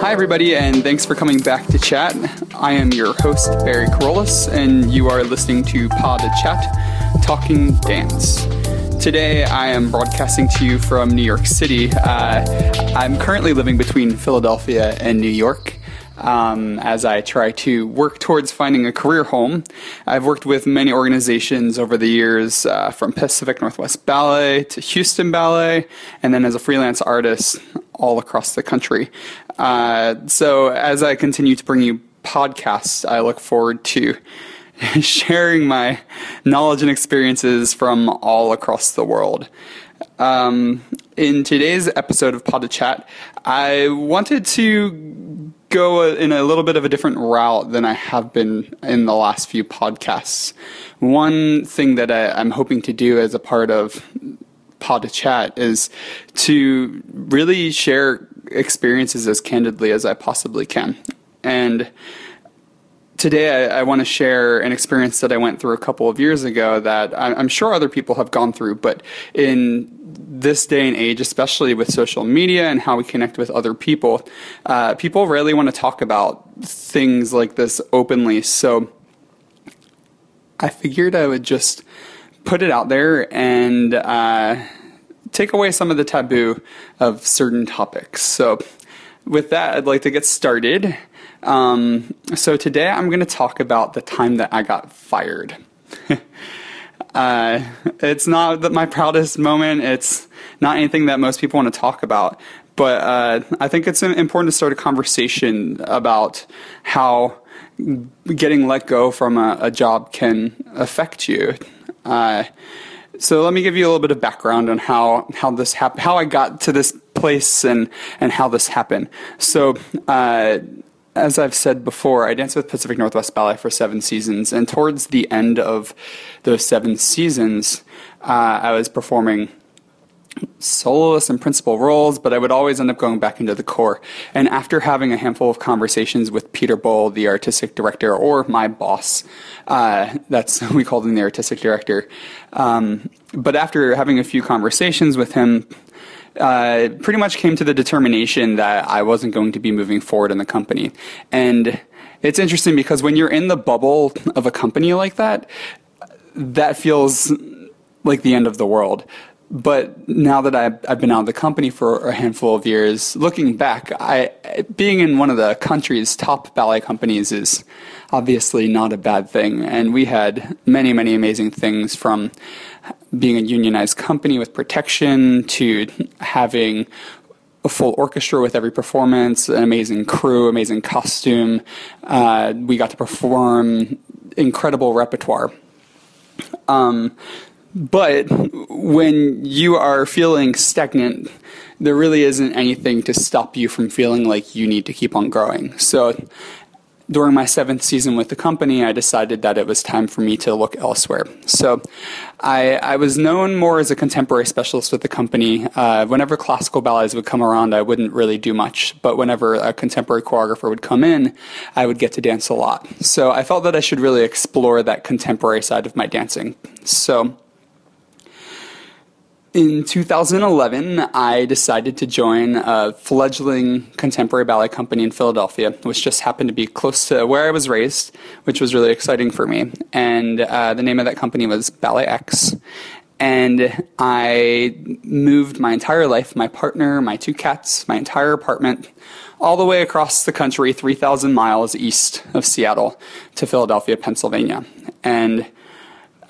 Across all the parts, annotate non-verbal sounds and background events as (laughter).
Hi, everybody, and thanks for coming back to chat. I am your host, Barry Kerollis, and you are listening to Pod Chat Talking Dance. Today, I am broadcasting to you from New York City. Uh, I'm currently living between Philadelphia and New York. Um, as I try to work towards finding a career home. I've worked with many organizations over the years, uh, from Pacific Northwest Ballet to Houston Ballet, and then as a freelance artist all across the country. Uh, so as I continue to bring you podcasts, I look forward to (laughs) sharing my knowledge and experiences from all across the world. Um, in today's episode of Pod de Chat, I wanted to go in a little bit of a different route than I have been in the last few podcasts. One thing that I, am hoping to do as a part of Pod de Chat is to really share experiences as candidly as I possibly can. And today I, I want to share an experience that I went through a couple of years ago that I'm sure other people have gone through, but in this day and age, especially with social media and how we connect with other people, uh, people rarely want to talk about things like this openly. So I figured I would just put it out there and uh, take away some of the taboo of certain topics. So, with that, I'd like to get started. Um, so, today I'm going to talk about the time that I got fired. (laughs) uh, it's not my proudest moment, it's not anything that most people want to talk about. But uh, I think it's important to start a conversation about how getting let go from a, a job can affect you. Uh, so let me give you a little bit of background on how how this happened, how I got to this place, and and how this happened. So. Uh, as I've said before, I danced with Pacific Northwest Ballet for seven seasons, and towards the end of those seven seasons, uh, I was performing soloist and principal roles, but I would always end up going back into the corps. And after having a handful of conversations with Peter Boal, the artistic director, or my boss, uh, that's (laughs) we called him the artistic director. Um, but after having a few conversations with him, uh, pretty much came to the determination that I wasn't going to be moving forward in the company. And it's interesting because when you're in the bubble of a company like that, that feels like the end of the world. But now that I've, I've been out of the company for a handful of years, looking back, I, being in one of the country's top ballet companies is obviously not a bad thing. And we had many, many amazing things from being a unionized company with protection to having a full orchestra with every performance, an amazing crew, amazing costume. Uh, we got to perform incredible repertoire. Um, but when you are feeling stagnant, there really isn't anything to stop you from feeling like you need to keep on growing. So during my seventh season with the company, I decided that it was time for me to look elsewhere. So I, I was known more as a contemporary specialist with the company. Uh, whenever classical ballets would come around, I wouldn't really do much. But whenever a contemporary choreographer would come in, I would get to dance a lot. So I felt that I should really explore that contemporary side of my dancing. So in 2011, I decided to join a fledgling contemporary ballet company in Philadelphia, which just happened to be close to where I was raised, which was really exciting for me. And uh, the name of that company was BalletX. And I moved my entire life, my partner, my two cats, my entire apartment, all the way across the country, 3,000 miles east of Seattle to Philadelphia, Pennsylvania. And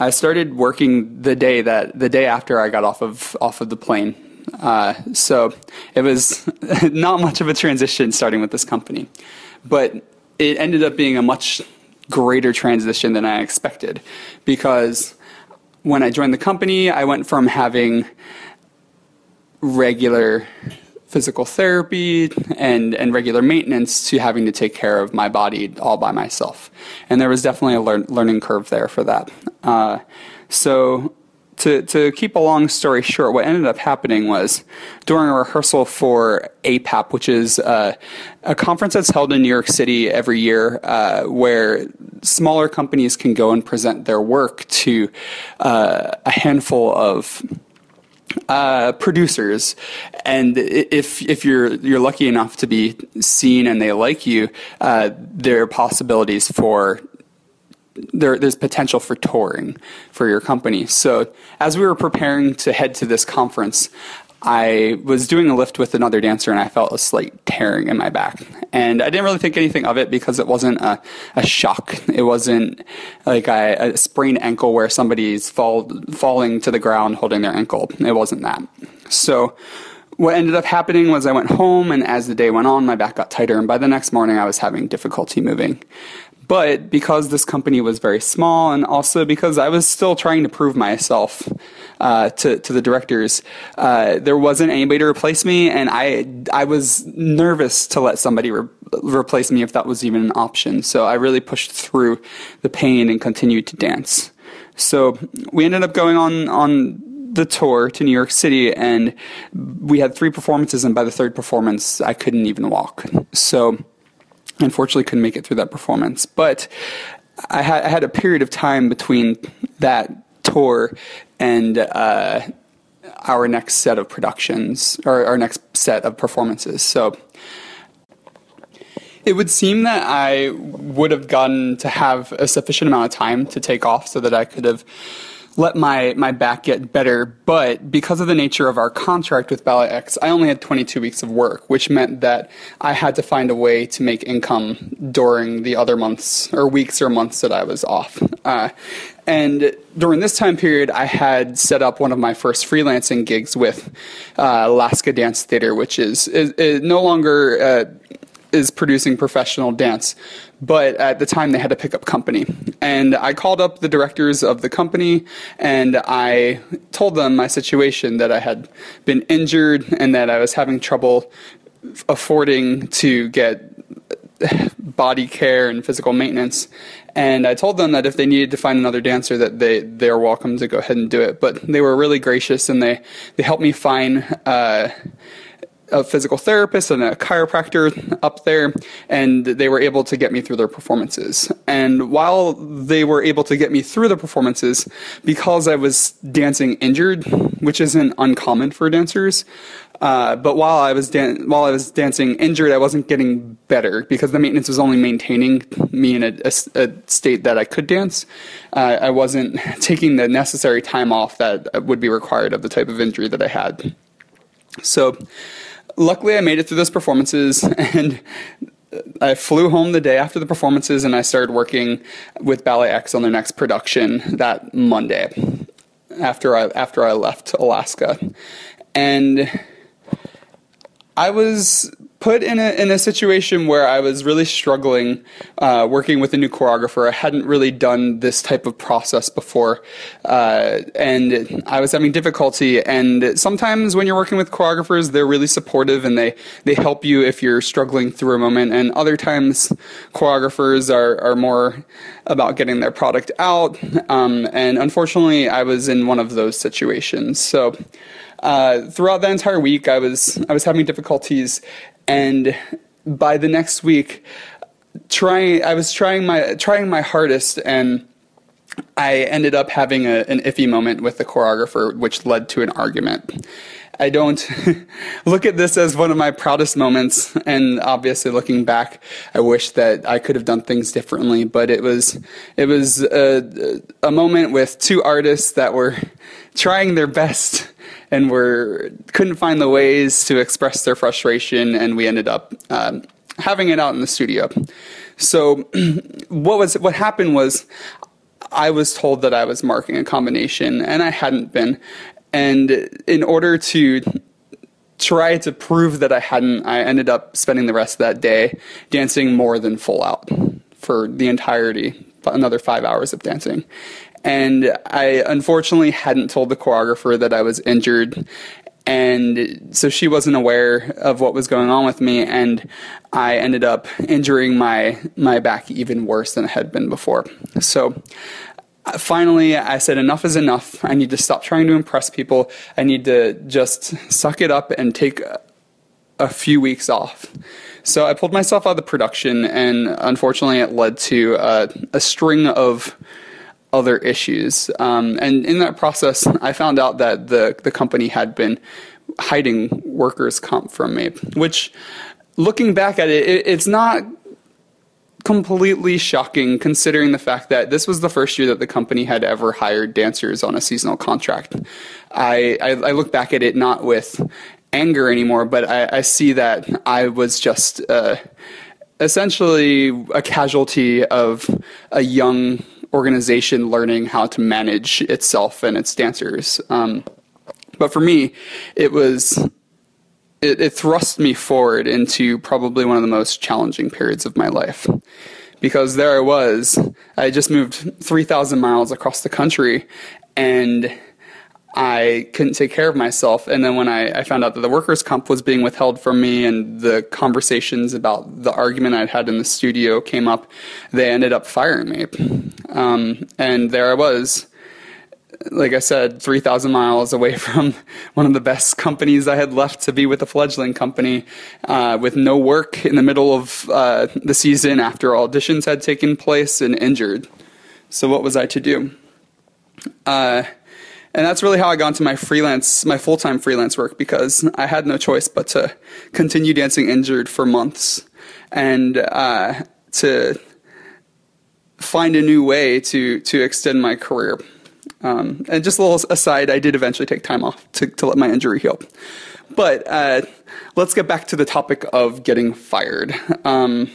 I started working the day that the day after I got off of off of the plane. Uh, so it was (laughs) not much of a transition starting with this company, but it ended up being a much greater transition than I expected because when I joined the company, I went from having regular physical therapy and, and regular maintenance to having to take care of my body all by myself. And there was definitely a lear- learning curve there for that. Uh, so, to, to keep a long story short, what ended up happening was during a rehearsal for APAP, which is uh, a conference that's held in New York City every year, uh, where smaller companies can go and present their work to uh, a handful of uh, producers, and if if you're you're lucky enough to be seen and they like you, uh, there are possibilities for there, there's potential for touring for your company. So as we were preparing to head to this conference, I was doing a lift with another dancer and I felt a slight tearing in my back. And I didn't really think anything of it because it wasn't a, a shock. It wasn't like a, a sprained ankle where somebody's fall, falling to the ground holding their ankle. It wasn't that. So what ended up happening was I went home and as the day went on, my back got tighter. And by the next morning, I was having difficulty moving. But because this company was very small, and also because I was still trying to prove myself uh, to to the directors, uh, there wasn't anybody to replace me, and I I was nervous to let somebody re- replace me if that was even an option. So I really pushed through the pain and continued to dance. So we ended up going on on the tour to New York City, and we had three performances, and by the third performance, I couldn't even walk. So unfortunately couldn't make it through that performance. But I had, I had a period of time between that tour and uh, our next set of productions or our next set of performances. So it would seem that I would have gotten to have a sufficient amount of time to take off so that I could have let my, my back get better. But because of the nature of our contract with BalletX, I only had 22 weeks of work, which meant that I had to find a way to make income during the other months or weeks or months that I was off. Uh, and during this time period, I had set up one of my first freelancing gigs with uh, Alaska Dance Theater, which is, is, is no longer uh, is producing professional dance, but at the time they had a pickup company. And I called up the directors of the company and I told them my situation that I had been injured and that I was having trouble affording to get body care and physical maintenance. And I told them that if they needed to find another dancer, that they they're welcome to go ahead and do it. But they were really gracious and they they helped me find. Uh, a physical therapist and a chiropractor up there, and they were able to get me through their performances. And while they were able to get me through the performances, because I was dancing injured, which isn't uncommon for dancers, uh, but while I was dan- while I was dancing injured, I wasn't getting better because the maintenance was only maintaining me in a, a, a state that I could dance. Uh, I wasn't (laughs) taking the necessary time off that would be required of the type of injury that I had. So luckily, I made it through those performances (laughs) and. I flew home the day after the performances and I started working with BalletX on their next production that Monday after I after I left Alaska. And I was put in a in a situation where I was really struggling uh, working with a new choreographer. I hadn't really done this type of process before, uh, and I was having difficulty. And sometimes when you're working with choreographers, they're really supportive and they they help you if you're struggling through a moment. And other times, choreographers are are more about getting their product out. Um, and unfortunately, I was in one of those situations. So. Uh, throughout that entire week, I was I was having difficulties, and by the next week, trying I was trying my trying my hardest, and I ended up having a, an iffy moment with the choreographer, which led to an argument. I don't (laughs) look at this as one of my proudest moments, and obviously looking back, I wish that I could have done things differently. But it was it was a, a moment with two artists that were trying their best and were couldn't find the ways to express their frustration, and we ended up um, having it out in the studio. So, (clears throat) what was what happened was, I was told that I was marking a combination, and I hadn't been. And in order to try to prove that I hadn't, I ended up spending the rest of that day dancing more than full out for the entirety, another five hours of dancing. And I unfortunately hadn't told the choreographer that I was injured. And so she wasn't aware of what was going on with me. And I ended up injuring my, my back even worse than it had been before. So finally I said enough is enough. I need to stop trying to impress people. I need to just suck it up and take a few weeks off. So I pulled myself out of the production, and unfortunately, it led to uh, a string of other issues. Um, and in that process, I found out that the the company had been hiding workers' comp from me, which, looking back at it, it it's not completely shocking considering the fact that this was the first year that the company had ever hired dancers on a seasonal contract. I, I, I look back at it not with anger anymore, but I, I see that I was just uh, essentially a casualty of a young organization learning how to manage itself and its dancers. Um, but for me, it was it, it thrust me forward into probably one of the most challenging periods of my life because there I was. I just moved 3,000 miles across the country and I couldn't take care of myself. And then when I, I, found out that the workers' comp was being withheld from me and the conversations about the argument I'd had in the studio came up, they ended up firing me. Um, and there I was, like I said, 3,000 miles away (laughs) from one of the best companies I had left to be with a fledgling company, uh, with no work in the middle of uh, the season after auditions had taken place and injured. So, what was I to do? Uh, and that's really how I got into my freelance, my full time freelance work because I had no choice but to continue dancing injured for months and uh, to find a new way to to extend my career. Um, and just a little aside, I did eventually take time off to, to let my injury heal. But uh, let's get back to the topic of getting fired. Um,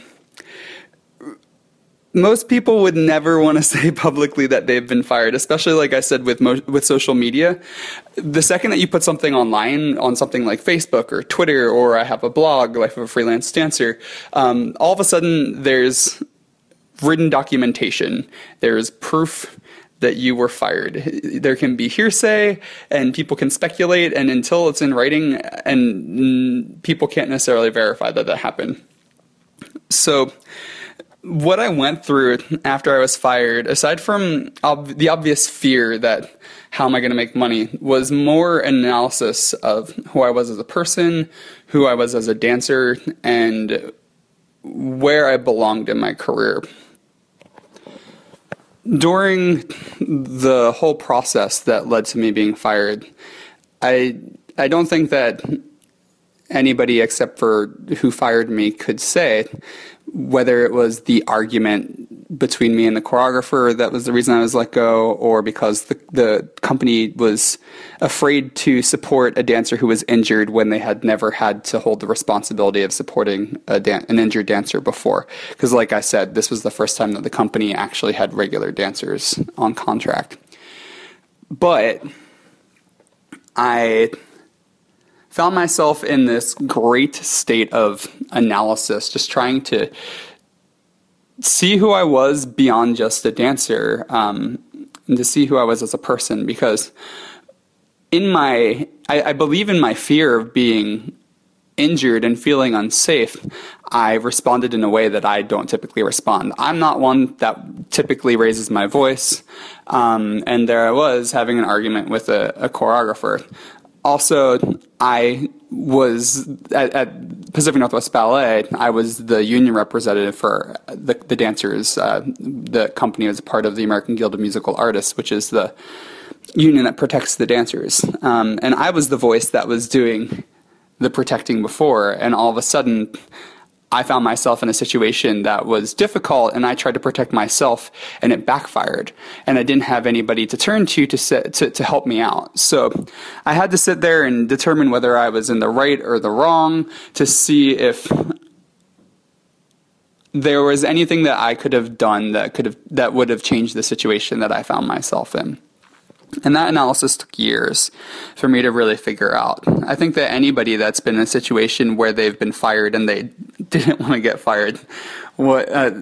most people would never want to (laughs) say publicly that they've been fired, especially like I said with mo- with social media. The second that you put something online on something like Facebook or Twitter or I have a blog, Life of a Freelance Dancer, um, all of a sudden there's written documentation. There's proof that you were fired. There can be hearsay and people can speculate, and until it's in writing, and people can't necessarily verify that that happened. So, what I went through after I was fired, aside from ob- the obvious fear that how am I going to make money, was more analysis of who I was as a person, who I was as a dancer, and where I belonged in my career. During the whole process that led to me being fired, I I don't think that anybody except for who fired me could say whether it was the argument between me and the choreographer that was the reason I was let go, or because the, the company was afraid to support a dancer who was injured when they had never had to hold the responsibility of supporting dan- an injured dancer before. Because, like I said, this was the first time that the company actually had regular dancers on contract. But I found myself in this great state of analysis, just trying to see who I was beyond just a dancer, um, and to see who I was as a person. Because in my, I, I believe in my fear of being injured and feeling unsafe, I responded in a way that I don't typically respond. I'm not one that typically raises my voice, um, and there I was having an argument with a, a choreographer. Also, I was at, at, Pacific Northwest Ballet. I was the union representative for the, the dancers. Uh, the company was part of the American Guild of Musical Artists, which is the union that protects the dancers. Um, and I was the voice that was doing the protecting before, and all of a sudden, I found myself in a situation that was difficult and I tried to protect myself and it backfired and I didn't have anybody to turn to to, sit, to to help me out. So I had to sit there and determine whether I was in the right or the wrong to see if there was anything that I could have done that could have that would have changed the situation that I found myself in. And that analysis took years for me to really figure out. I think that anybody that's been in a situation where they've been fired and they (laughs) didn't want to get fired, what uh,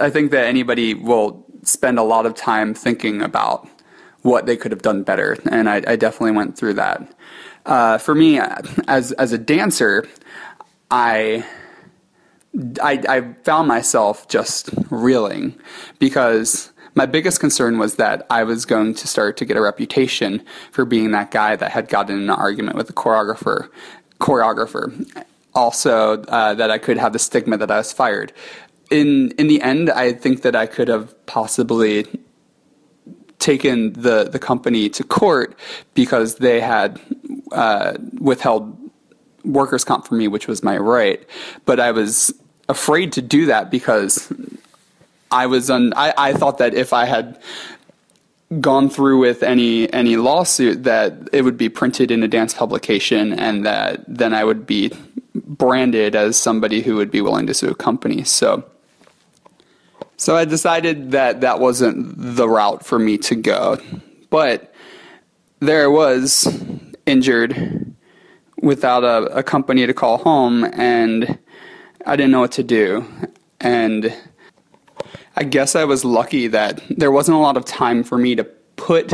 I think that anybody will spend a lot of time thinking about what they could have done better, and I, I definitely went through that. Uh, for me, as as a dancer, I, I I found myself just reeling because my biggest concern was that I was going to start to get a reputation for being that guy that had gotten in an argument with the choreographer. Choreographer. Also, uh, that I could have the stigma that I was fired. In in the end, I think that I could have possibly taken the the company to court because they had uh, withheld workers' comp for me, which was my right. But I was afraid to do that because I was un- I, I thought that if I had gone through with any any lawsuit that it would be printed in a dance publication and that then I would be branded as somebody who would be willing to sue a company. So so I decided that that wasn't the route for me to go. But there I was injured without a, a company to call home and I didn't know what to do. And I guess I was lucky that there wasn't a lot of time for me to put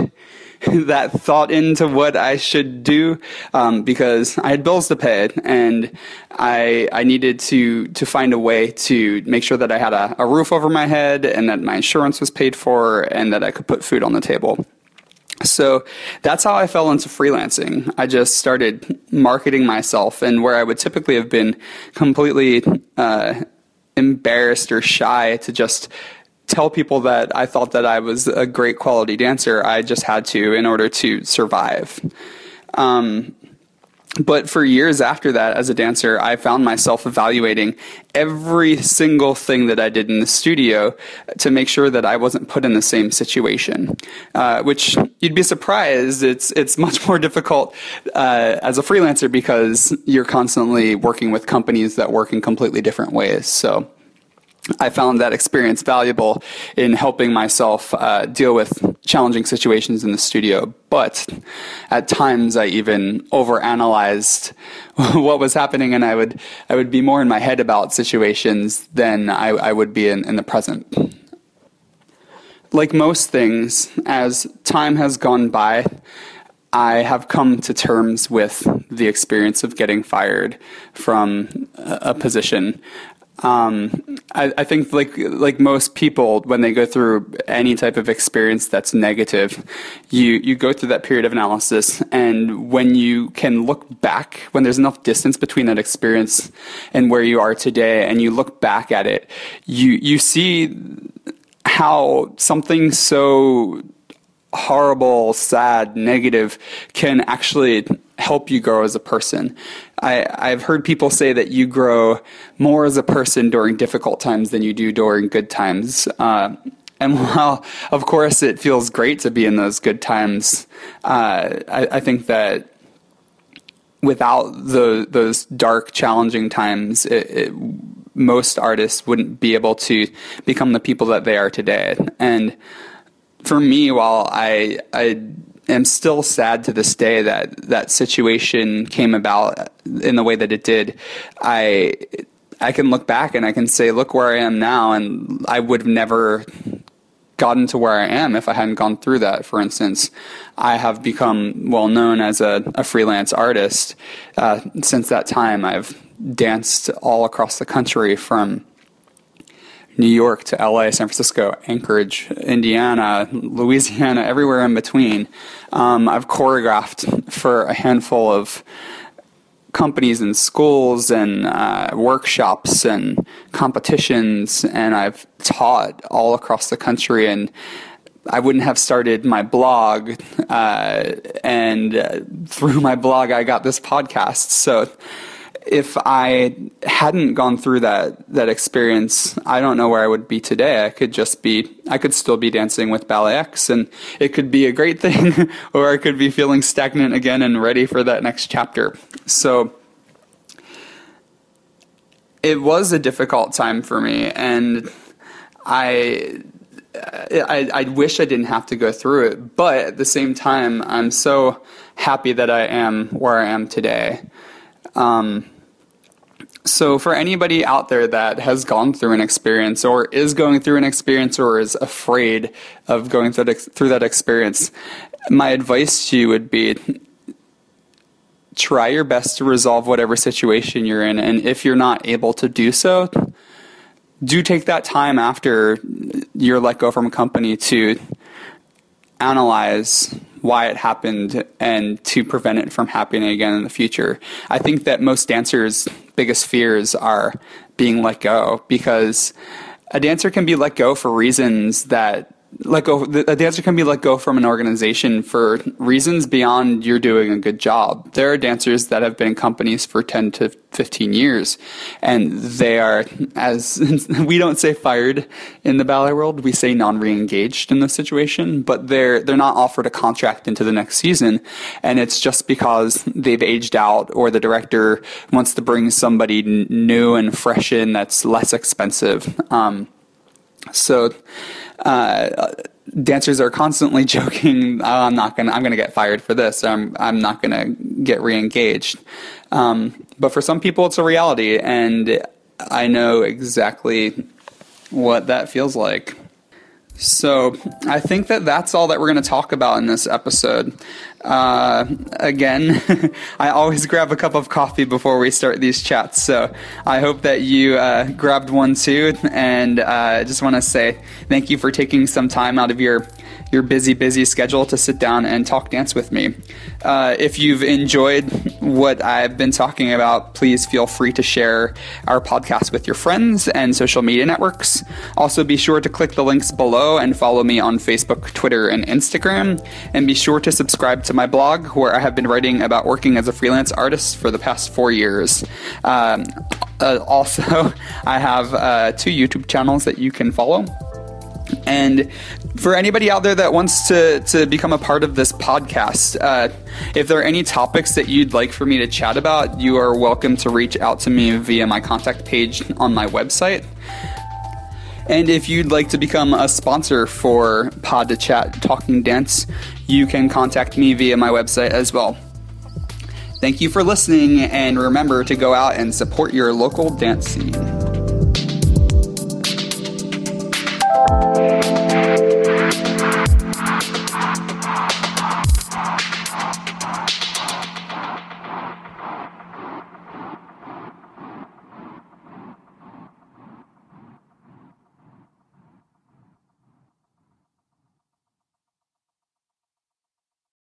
(laughs) that thought into what I should do um, because I had bills to pay and I I needed to to find a way to make sure that I had a, a roof over my head and that my insurance was paid for and that I could put food on the table. So that's how I fell into freelancing. I just started marketing myself, and where I would typically have been completely uh, embarrassed or shy to just tell people that I thought that I was a great quality dancer, I just had to in order to survive. Um, but for years after that, as a dancer, I found myself evaluating every single thing that I did in the studio to make sure that I wasn't put in the same situation. Uh, which you'd be surprised, it's it's (laughs) much more difficult uh, as a freelancer because you're constantly working with companies that work in completely different ways. So. I found that experience valuable in helping myself uh, deal with challenging situations in the studio. But at times, I even overanalyzed (laughs) what was happening, and I would I would be more in my head about situations than I, I would be in, in the present. Like most things, as time has gone by, I have come to terms with the experience of getting fired from a position. Um, I, I, think like like most people, when they go through any type of experience that's negative, you you go through that period of analysis, and when you can look back, when there's enough distance between that experience and where you are today, and you look back at it, you you see how something so horrible, sad, negative can actually help you grow as a person. I, I've heard people say that you grow more as a person during difficult times than you do during good times. Uh, and (laughs) while, of course, it feels great to be in those good times, uh, I, I, think that without the, those dark, challenging times, it, it, most artists wouldn't be able to become the people that they are today. And for me, while I I am still sad to this day that that situation came about in the way that it did, I I can look back and I can say, look where I am now, and I would have never gotten to where I am if I hadn't gone through that. For instance, I have become well known as a, a freelance artist. Uh, since that time, I've danced all across the country from New York to LA, San Francisco, Anchorage, Indiana, Louisiana, everywhere in between. Um, I've choreographed for a handful of companies and schools and uh, workshops and competitions, and I've taught all across the country. And I wouldn't have started my blog, uh, and uh, through my blog, I got this podcast. So if I hadn't gone through that that experience, I don't know where I would be today. I could just be, I could still be dancing with BalletX, and it could be a great (laughs) thing, or I could be feeling stagnant again and ready for that next chapter. So it was a difficult time for me, and I. I, I wish I didn't have to go through it, but at the same time, I'm so happy that I am where I am today. Um, so, for anybody out there that has gone through an experience or is going through an experience or is afraid of going through that, through that experience, my advice to you would be try your best to resolve whatever situation you're in. And if you're not able to do so, do take that time after you're let go from a company to analyze why it happened and to prevent it from happening again in the future. I think that most dancers' biggest fears are being let go because a dancer can be let go for reasons that let go. A dancer can be let go from an organization for reasons beyond you're doing a good job. There are dancers that have been in companies for 10 to 15 years, and they are, as (laughs) we don't say fired in the ballet world, we say non-reengaged in this situation, but they're, they're not offered a contract into the next season, and it's just because they've aged out or the director wants to bring somebody new and fresh in that's less expensive. Um, so, uh, dancers are constantly (laughs) joking, oh, "I'm not gonna, I'm gonna get fired for this. I'm, I'm not gonna get reengaged." Um, but for some people, it's a reality, and I know exactly what that feels like. So I think that that's all that we're going to talk about in this episode. Uh, again, (laughs) I always grab a cup of coffee before we start these chats, so I hope that you uh, grabbed one too. And I uh, just want to say thank you for taking some time out of your your busy, busy schedule to sit down and talk dance with me. Uh, if you've enjoyed what I've been talking about, please feel free to share our podcast with your friends and social media networks. Also, be sure to click the links below and follow me on Facebook, Twitter, and Instagram. And be sure to subscribe to my blog, where I have been writing about working as a freelance artist for the past four years. Um, uh, also, (laughs) I have uh, two YouTube channels that you can follow. And for anybody out there that wants to, to become a part of this podcast, uh, if there are any topics that you'd like for me to chat about, you are welcome to reach out to me via my contact page on my website. And if you'd like to become a sponsor for Pod de Chat Talking Dance, you can contact me via my website as well. Thank you for listening, and remember to go out and support your local dance scene. Música